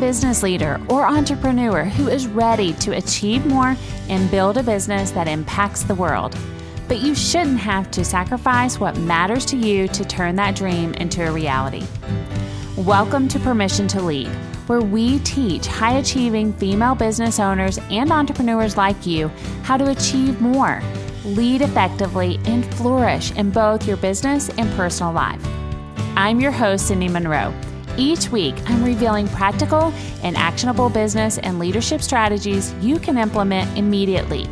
business leader or entrepreneur who is ready to achieve more and build a business that impacts the world. But you shouldn't have to sacrifice what matters to you to turn that dream into a reality. Welcome to Permission to Lead, where we teach high achieving female business owners and entrepreneurs like you how to achieve more, lead effectively, and flourish in both your business and personal life. I'm your host, Cindy Monroe. Each week, I'm revealing practical and actionable business and leadership strategies you can implement immediately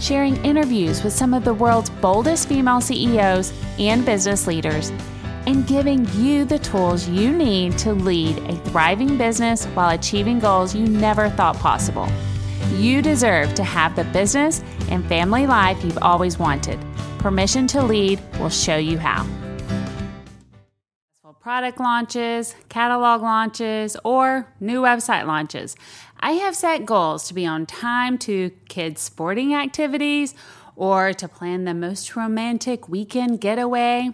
sharing interviews with some of the world's boldest female CEOs and business leaders, and giving you the tools you need to lead a thriving business while achieving goals you never thought possible. You deserve to have the business and family life you've always wanted. Permission to Lead will show you how. Product launches, catalog launches, or new website launches. I have set goals to be on time to kids' sporting activities or to plan the most romantic weekend getaway.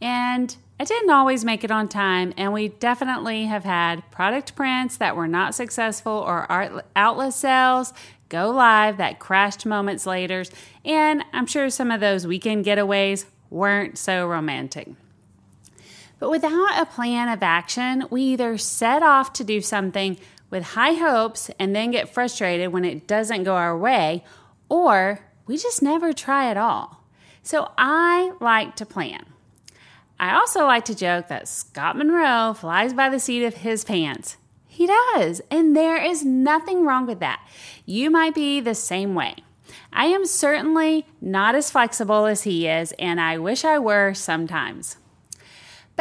And I didn't always make it on time, and we definitely have had product prints that were not successful or outlet sales go live that crashed moments later. And I'm sure some of those weekend getaways weren't so romantic. But without a plan of action, we either set off to do something with high hopes and then get frustrated when it doesn't go our way, or we just never try at all. So I like to plan. I also like to joke that Scott Monroe flies by the seat of his pants. He does, and there is nothing wrong with that. You might be the same way. I am certainly not as flexible as he is, and I wish I were sometimes.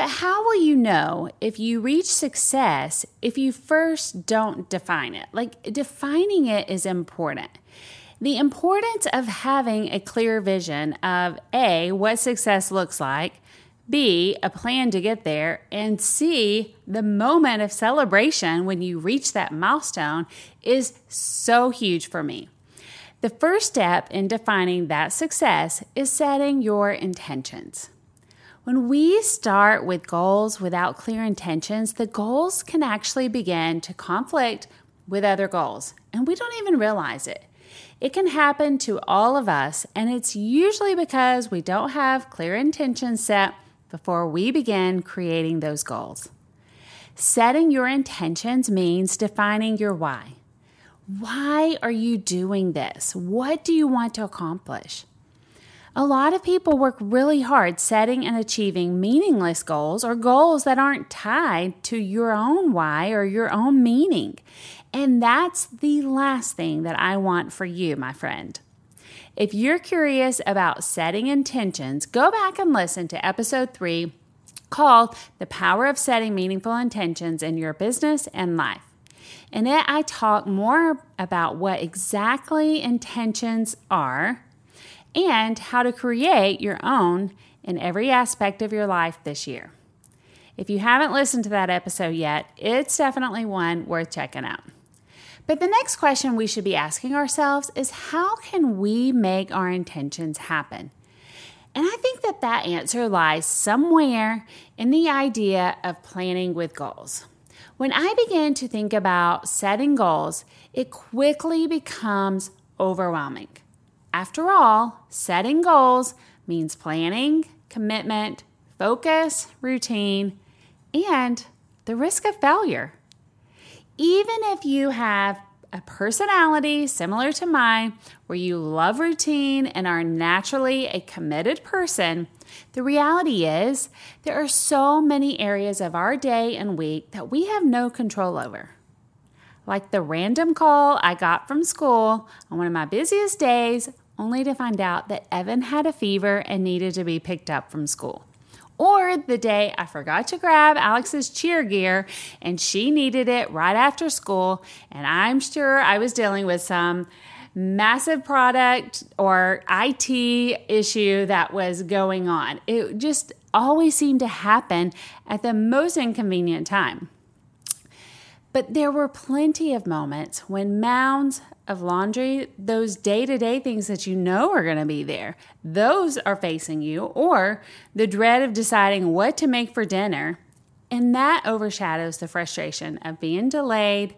But how will you know if you reach success if you first don't define it? Like, defining it is important. The importance of having a clear vision of A, what success looks like, B, a plan to get there, and C, the moment of celebration when you reach that milestone is so huge for me. The first step in defining that success is setting your intentions. When we start with goals without clear intentions, the goals can actually begin to conflict with other goals, and we don't even realize it. It can happen to all of us, and it's usually because we don't have clear intentions set before we begin creating those goals. Setting your intentions means defining your why. Why are you doing this? What do you want to accomplish? A lot of people work really hard setting and achieving meaningless goals or goals that aren't tied to your own why or your own meaning. And that's the last thing that I want for you, my friend. If you're curious about setting intentions, go back and listen to episode three called The Power of Setting Meaningful Intentions in Your Business and Life. In it, I talk more about what exactly intentions are and how to create your own in every aspect of your life this year. If you haven't listened to that episode yet, it's definitely one worth checking out. But the next question we should be asking ourselves is how can we make our intentions happen? And I think that that answer lies somewhere in the idea of planning with goals. When I begin to think about setting goals, it quickly becomes overwhelming. After all, setting goals means planning, commitment, focus, routine, and the risk of failure. Even if you have a personality similar to mine, where you love routine and are naturally a committed person, the reality is there are so many areas of our day and week that we have no control over like the random call I got from school on one of my busiest days, only to find out that Evan had a fever and needed to be picked up from school. Or the day I forgot to grab Alex's cheer gear and she needed it right after school, and I'm sure I was dealing with some massive product or IT issue that was going on. It just always seemed to happen at the most inconvenient time. But there were plenty of moments when mounds of laundry, those day to day things that you know are going to be there, those are facing you, or the dread of deciding what to make for dinner. And that overshadows the frustration of being delayed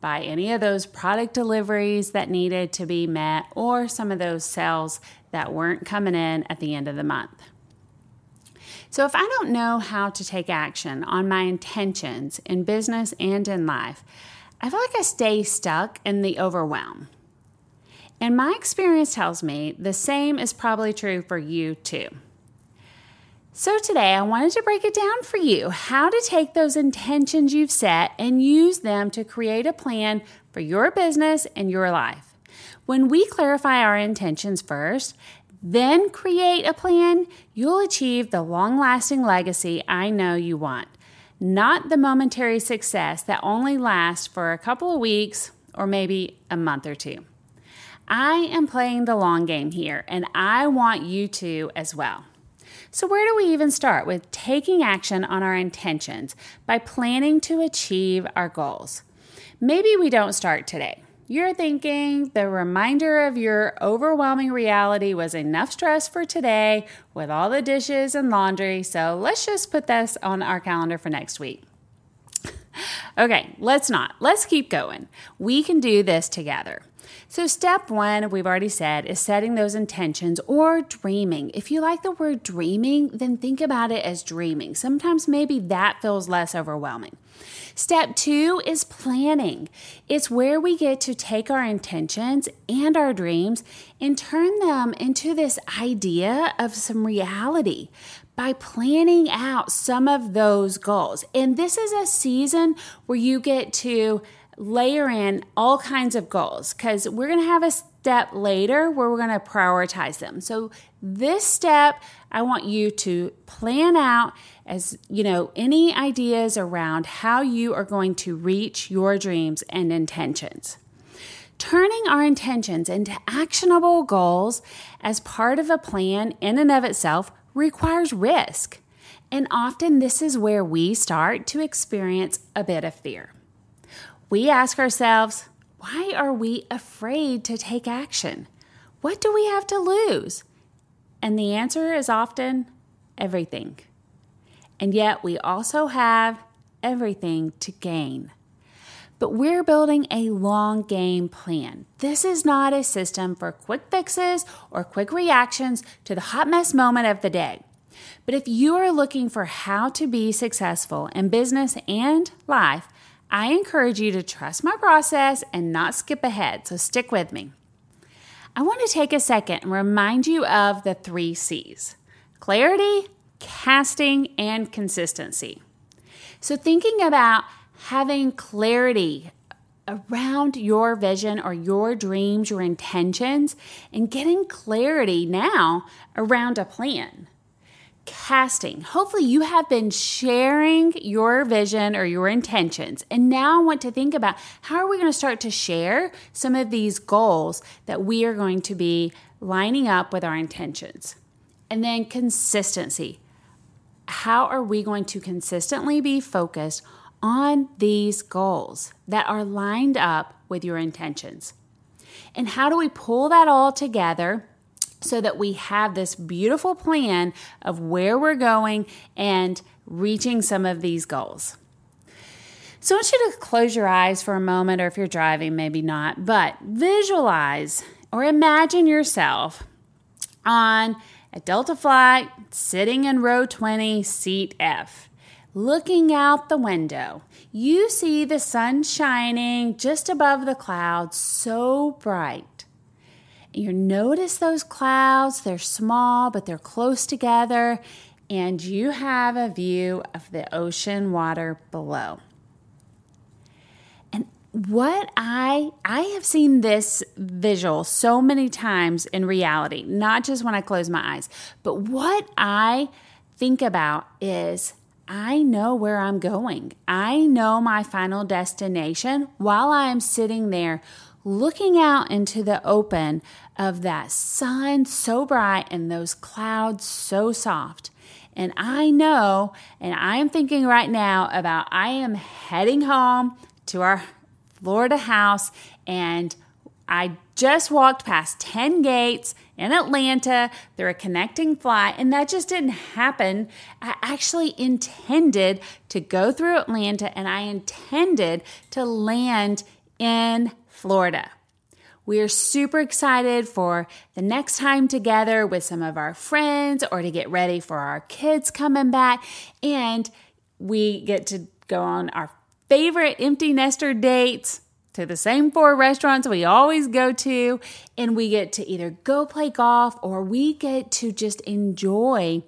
by any of those product deliveries that needed to be met or some of those sales that weren't coming in at the end of the month. So, if I don't know how to take action on my intentions in business and in life, I feel like I stay stuck in the overwhelm. And my experience tells me the same is probably true for you too. So, today I wanted to break it down for you how to take those intentions you've set and use them to create a plan for your business and your life. When we clarify our intentions first, then create a plan, you'll achieve the long lasting legacy I know you want, not the momentary success that only lasts for a couple of weeks or maybe a month or two. I am playing the long game here, and I want you to as well. So, where do we even start with taking action on our intentions by planning to achieve our goals? Maybe we don't start today. You're thinking the reminder of your overwhelming reality was enough stress for today with all the dishes and laundry, so let's just put this on our calendar for next week. okay, let's not. Let's keep going. We can do this together. So, step one, we've already said, is setting those intentions or dreaming. If you like the word dreaming, then think about it as dreaming. Sometimes maybe that feels less overwhelming. Step two is planning. It's where we get to take our intentions and our dreams and turn them into this idea of some reality by planning out some of those goals. And this is a season where you get to layer in all kinds of goals because we're going to have a step later where we're going to prioritize them. So, this step, I want you to plan out as you know any ideas around how you are going to reach your dreams and intentions. Turning our intentions into actionable goals as part of a plan in and of itself requires risk. And often, this is where we start to experience a bit of fear we ask ourselves, why are we afraid to take action? What do we have to lose? And the answer is often everything. And yet we also have everything to gain. But we're building a long game plan. This is not a system for quick fixes or quick reactions to the hot mess moment of the day. But if you are looking for how to be successful in business and life, I encourage you to trust my process and not skip ahead, so stick with me. I want to take a second and remind you of the three C's clarity, casting, and consistency. So, thinking about having clarity around your vision or your dreams, your intentions, and getting clarity now around a plan casting. Hopefully, you have been sharing your vision or your intentions. And now I want to think about how are we going to start to share some of these goals that we are going to be lining up with our intentions. And then consistency. How are we going to consistently be focused on these goals that are lined up with your intentions? And how do we pull that all together? So that we have this beautiful plan of where we're going and reaching some of these goals. So I want you to close your eyes for a moment, or if you're driving, maybe not, but visualize or imagine yourself on a Delta flight sitting in row 20, seat F. Looking out the window, you see the sun shining just above the clouds, so bright. You notice those clouds, they're small, but they're close together, and you have a view of the ocean water below. And what I I have seen this visual so many times in reality, not just when I close my eyes, but what I think about is I know where I'm going. I know my final destination while I am sitting there looking out into the open of that sun so bright and those clouds so soft. And I know, and I am thinking right now about I am heading home to our Florida house and I just walked past 10 gates in Atlanta through a connecting flight, and that just didn't happen. I actually intended to go through Atlanta and I intended to land in Florida. We're super excited for the next time together with some of our friends or to get ready for our kids coming back. And we get to go on our favorite empty nester dates to the same four restaurants we always go to, and we get to either go play golf or we get to just enjoy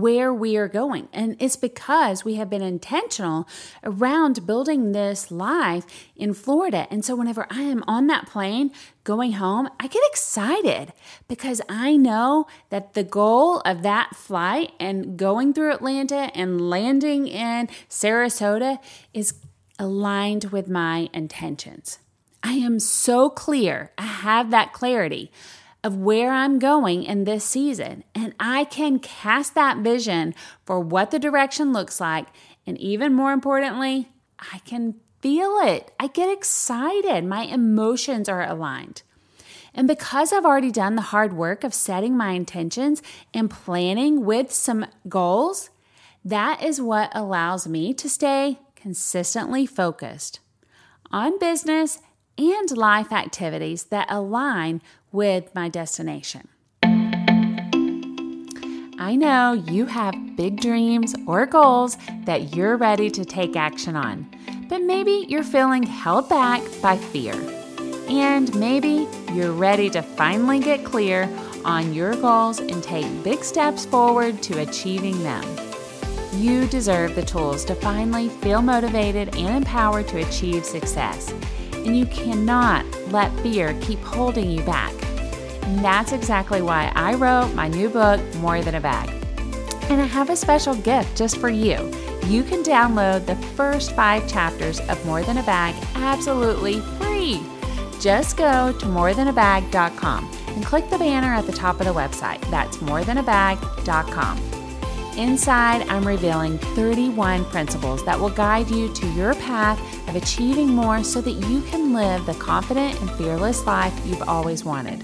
where we are going. And it's because we have been intentional around building this life in Florida. And so whenever I am on that plane going home, I get excited because I know that the goal of that flight and going through Atlanta and landing in Sarasota is aligned with my intentions. I am so clear. I have that clarity of where I'm going in this season, and I can cast that vision for what the direction looks like. And even more importantly, I can feel it. I get excited. My emotions are aligned. And because I've already done the hard work of setting my intentions and planning with some goals, that is what allows me to stay consistently focused on business and life activities that align with my destination. I know you have big dreams or goals that you're ready to take action on, but maybe you're feeling held back by fear. And maybe you're ready to finally get clear on your goals and take big steps forward to achieving them. You deserve the tools to finally feel motivated and empowered to achieve success. And you cannot let fear keep holding you back. And that's exactly why I wrote my new book, More Than a Bag. And I have a special gift just for you. You can download the first five chapters of More Than a Bag absolutely free. Just go to morethanabag.com and click the banner at the top of the website. That's morethanabag.com. Inside, I'm revealing 31 principles that will guide you to your path of achieving more so that you can live the confident and fearless life you've always wanted.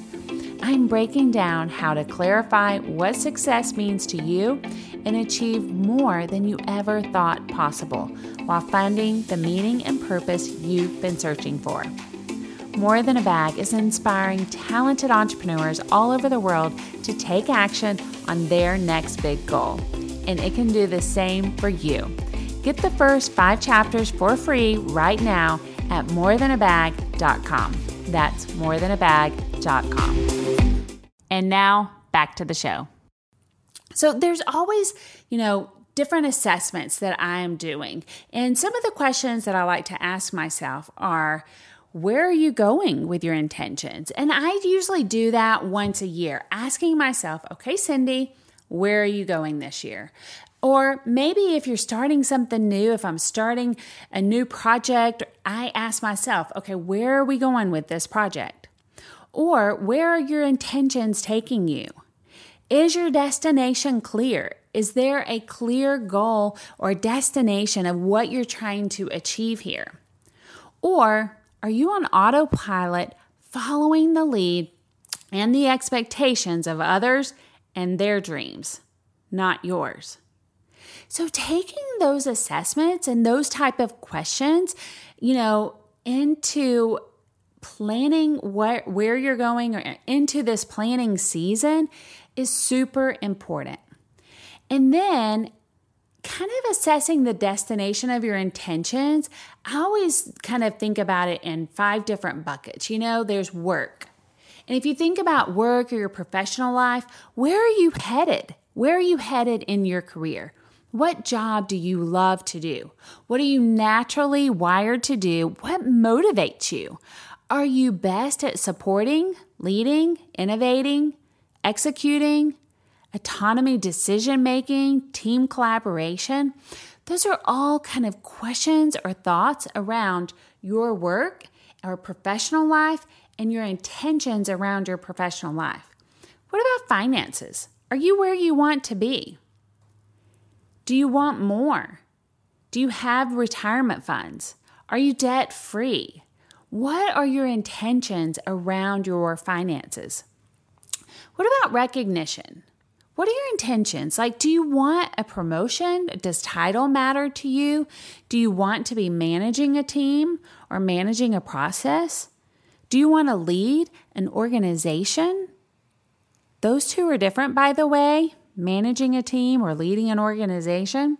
I'm breaking down how to clarify what success means to you and achieve more than you ever thought possible while finding the meaning and purpose you've been searching for. More Than a Bag is inspiring talented entrepreneurs all over the world to take action on their next big goal and it can do the same for you. Get the first five chapters for free right now at morethanabag.com. That's morethanabag.com. And now back to the show. So there's always, you know, different assessments that I am doing. And some of the questions that I like to ask myself are, where are you going with your intentions? And I usually do that once a year, asking myself, okay, Cindy, where are you going this year? Or maybe if you're starting something new, if I'm starting a new project, I ask myself, okay, where are we going with this project? Or where are your intentions taking you? Is your destination clear? Is there a clear goal or destination of what you're trying to achieve here? Or are you on autopilot following the lead and the expectations of others and their dreams, not yours. So taking those assessments and those type of questions, you know, into planning what where you're going or into this planning season is super important. And then kind of assessing the destination of your intentions, I always kind of think about it in five different buckets. You know, there's work, and if you think about work or your professional life, where are you headed? Where are you headed in your career? What job do you love to do? What are you naturally wired to do? What motivates you? Are you best at supporting, leading, innovating, executing, autonomy decision making, team collaboration? Those are all kind of questions or thoughts around your work or professional life and your intentions around your professional life. What about finances? Are you where you want to be? Do you want more? Do you have retirement funds? Are you debt free? What are your intentions around your finances? What about recognition? What are your intentions? Like, do you want a promotion? Does title matter to you? Do you want to be managing a team or managing a process? Do you want to lead an organization? Those two are different, by the way, managing a team or leading an organization.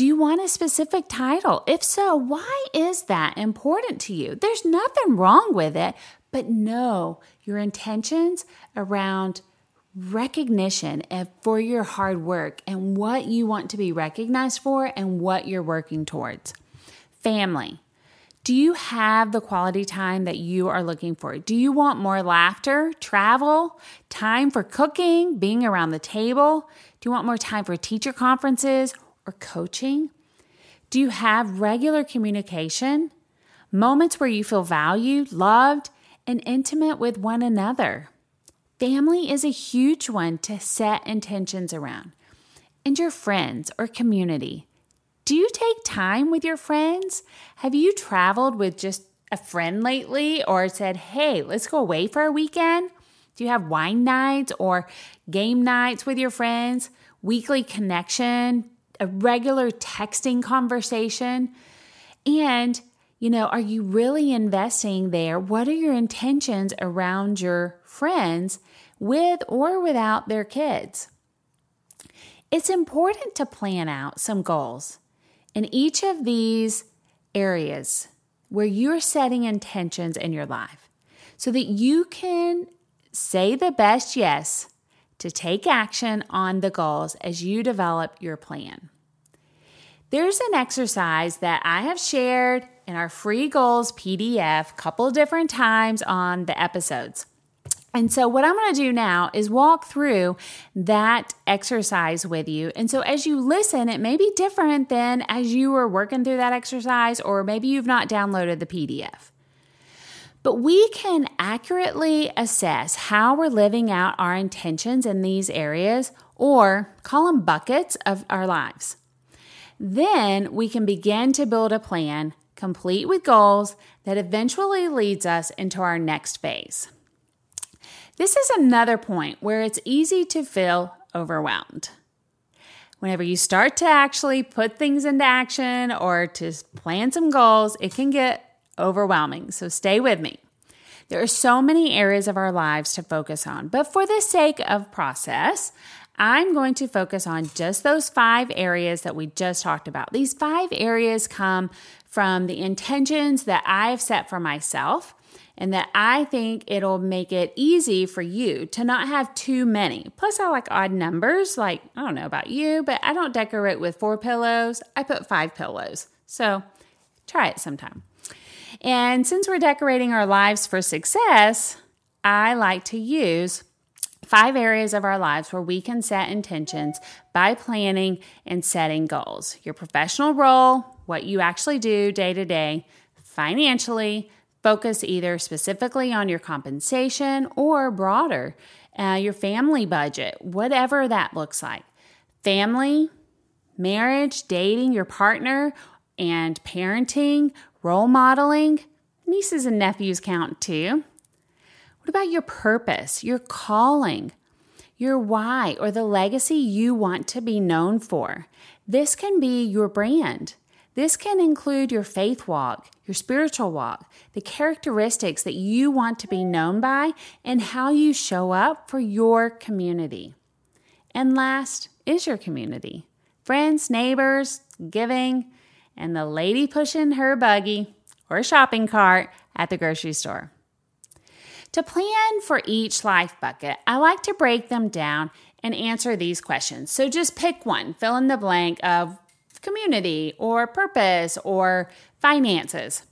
Do you want a specific title? If so, why is that important to you? There's nothing wrong with it, but know your intentions around recognition for your hard work and what you want to be recognized for and what you're working towards. Family. Do you have the quality time that you are looking for? Do you want more laughter, travel, time for cooking, being around the table? Do you want more time for teacher conferences or coaching? Do you have regular communication? Moments where you feel valued, loved, and intimate with one another? Family is a huge one to set intentions around. And your friends or community. Do you take time with your friends? Have you traveled with just a friend lately or said, hey, let's go away for a weekend? Do you have wine nights or game nights with your friends? Weekly connection, a regular texting conversation? And, you know, are you really investing there? What are your intentions around your friends with or without their kids. It's important to plan out some goals in each of these areas where you're setting intentions in your life so that you can say the best yes to take action on the goals as you develop your plan. There's an exercise that I have shared in our free goals PDF a couple different times on the episodes. And so, what I'm going to do now is walk through that exercise with you. And so, as you listen, it may be different than as you were working through that exercise, or maybe you've not downloaded the PDF. But we can accurately assess how we're living out our intentions in these areas, or call them buckets of our lives. Then we can begin to build a plan complete with goals that eventually leads us into our next phase. This is another point where it's easy to feel overwhelmed. Whenever you start to actually put things into action or to plan some goals, it can get overwhelming. So stay with me. There are so many areas of our lives to focus on, but for the sake of process, I'm going to focus on just those five areas that we just talked about. These five areas come from the intentions that I've set for myself and that I think it'll make it easy for you to not have too many. Plus, I like odd numbers. Like, I don't know about you, but I don't decorate with four pillows. I put five pillows. So try it sometime. And since we're decorating our lives for success, I like to use five areas of our lives where we can set intentions by planning and setting goals your professional role, what you actually do day to day, financially, Focus either specifically on your compensation or broader, uh, your family budget, whatever that looks like. Family, marriage, dating your partner, and parenting, role modeling. Nieces and nephews count too. What about your purpose, your calling, your why, or the legacy you want to be known for? This can be your brand. This can include your faith walk, your spiritual walk, the characteristics that you want to be known by, and how you show up for your community. And last is your community friends, neighbors, giving, and the lady pushing her buggy or shopping cart at the grocery store. To plan for each life bucket, I like to break them down and answer these questions. So just pick one, fill in the blank of community or purpose or finances.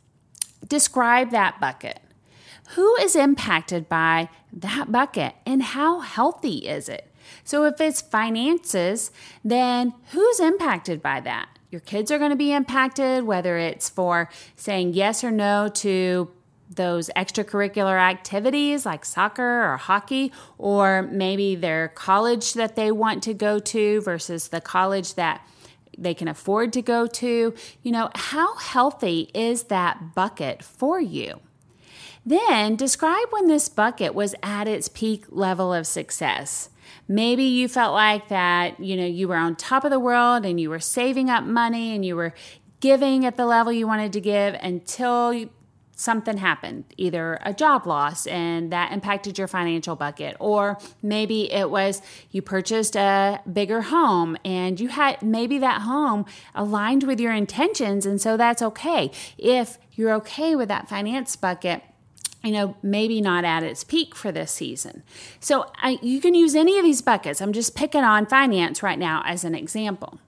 Describe that bucket. Who is impacted by that bucket and how healthy is it? So, if it's finances, then who's impacted by that? Your kids are going to be impacted, whether it's for saying yes or no to those extracurricular activities like soccer or hockey, or maybe their college that they want to go to versus the college that they can afford to go to. You know, how healthy is that bucket for you? Then describe when this bucket was at its peak level of success. Maybe you felt like that, you know, you were on top of the world and you were saving up money and you were giving at the level you wanted to give until something happened, either a job loss and that impacted your financial bucket, or maybe it was you purchased a bigger home and you had maybe that home aligned with your intentions, and so that's okay. If you're okay with that finance bucket, you know, maybe not at its peak for this season. So I, you can use any of these buckets. I'm just picking on finance right now as an example.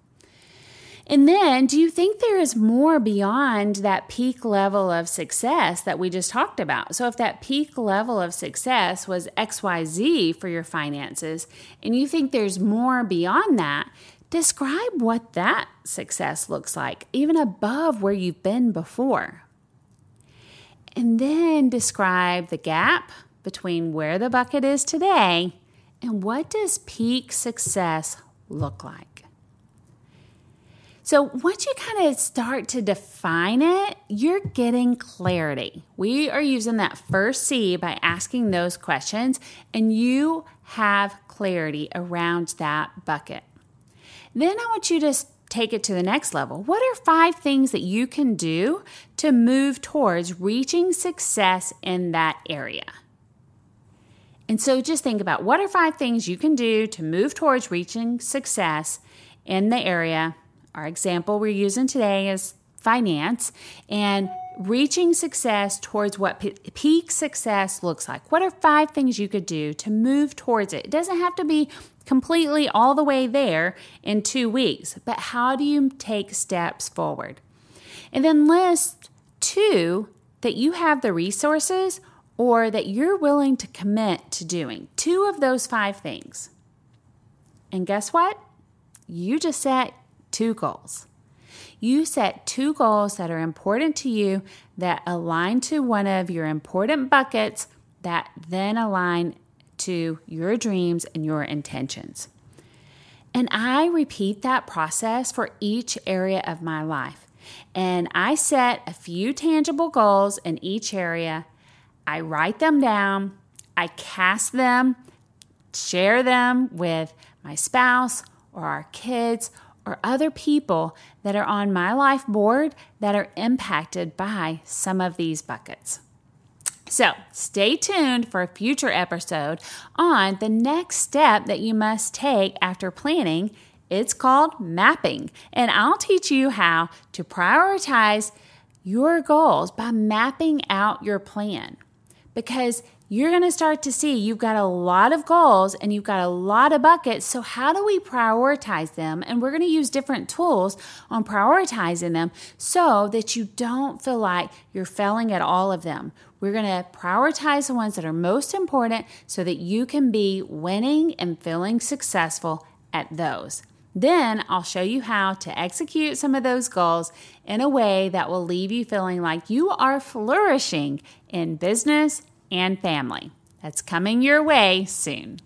And then, do you think there is more beyond that peak level of success that we just talked about? So, if that peak level of success was XYZ for your finances, and you think there's more beyond that, describe what that success looks like, even above where you've been before. And then describe the gap between where the bucket is today and what does peak success look like. So once you kind of start to define it, you're getting clarity. We are using that first C by asking those questions, and you have clarity around that bucket. Then I want you to take it to the next level. What are five things that you can do to move towards reaching success in that area? And so just think about what are five things you can do to move towards reaching success in the area our example we're using today is finance and reaching success towards what peak success looks like. What are five things you could do to move towards it? It doesn't have to be completely all the way there in two weeks, but how do you take steps forward? And then list two that you have the resources or that you're willing to commit to doing. Two of those five things. And guess what? You just set two goals. You set two goals that are important to you that align to one of your important buckets that then align to your dreams and your intentions. And I repeat that process for each area of my life. And I set a few tangible goals in each area. I write them down, I cast them, share them with my spouse or our kids or other people that are on my life board that are impacted by some of these buckets. So, stay tuned for a future episode on the next step that you must take after planning. It's called mapping, and I'll teach you how to prioritize your goals by mapping out your plan. Because you're going to start to see you've got a lot of goals and you've got a lot of buckets. So, how do we prioritize them? And we're going to use different tools on prioritizing them so that you don't feel like you're failing at all of them. We're going to prioritize the ones that are most important so that you can be winning and feeling successful at those. Then I'll show you how to execute some of those goals in a way that will leave you feeling like you are flourishing in business and family. That's coming your way soon.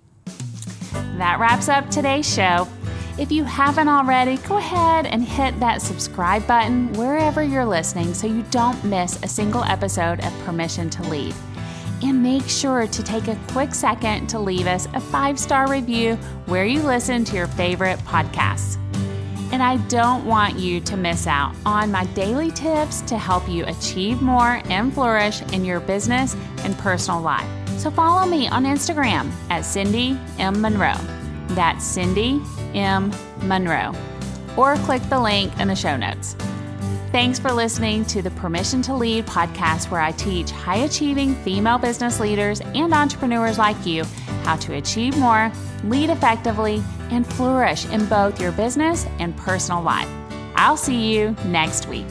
That wraps up today's show. If you haven't already, go ahead and hit that subscribe button wherever you're listening so you don't miss a single episode of Permission to Lead. And make sure to take a quick second to leave us a five star review where you listen to your favorite podcasts. And I don't want you to miss out on my daily tips to help you achieve more and flourish in your business and personal life. So follow me on Instagram at Cindy M. Monroe. That's Cindy M. Monroe. Or click the link in the show notes. Thanks for listening to the Permission to Lead podcast, where I teach high achieving female business leaders and entrepreneurs like you how to achieve more, lead effectively, and flourish in both your business and personal life. I'll see you next week.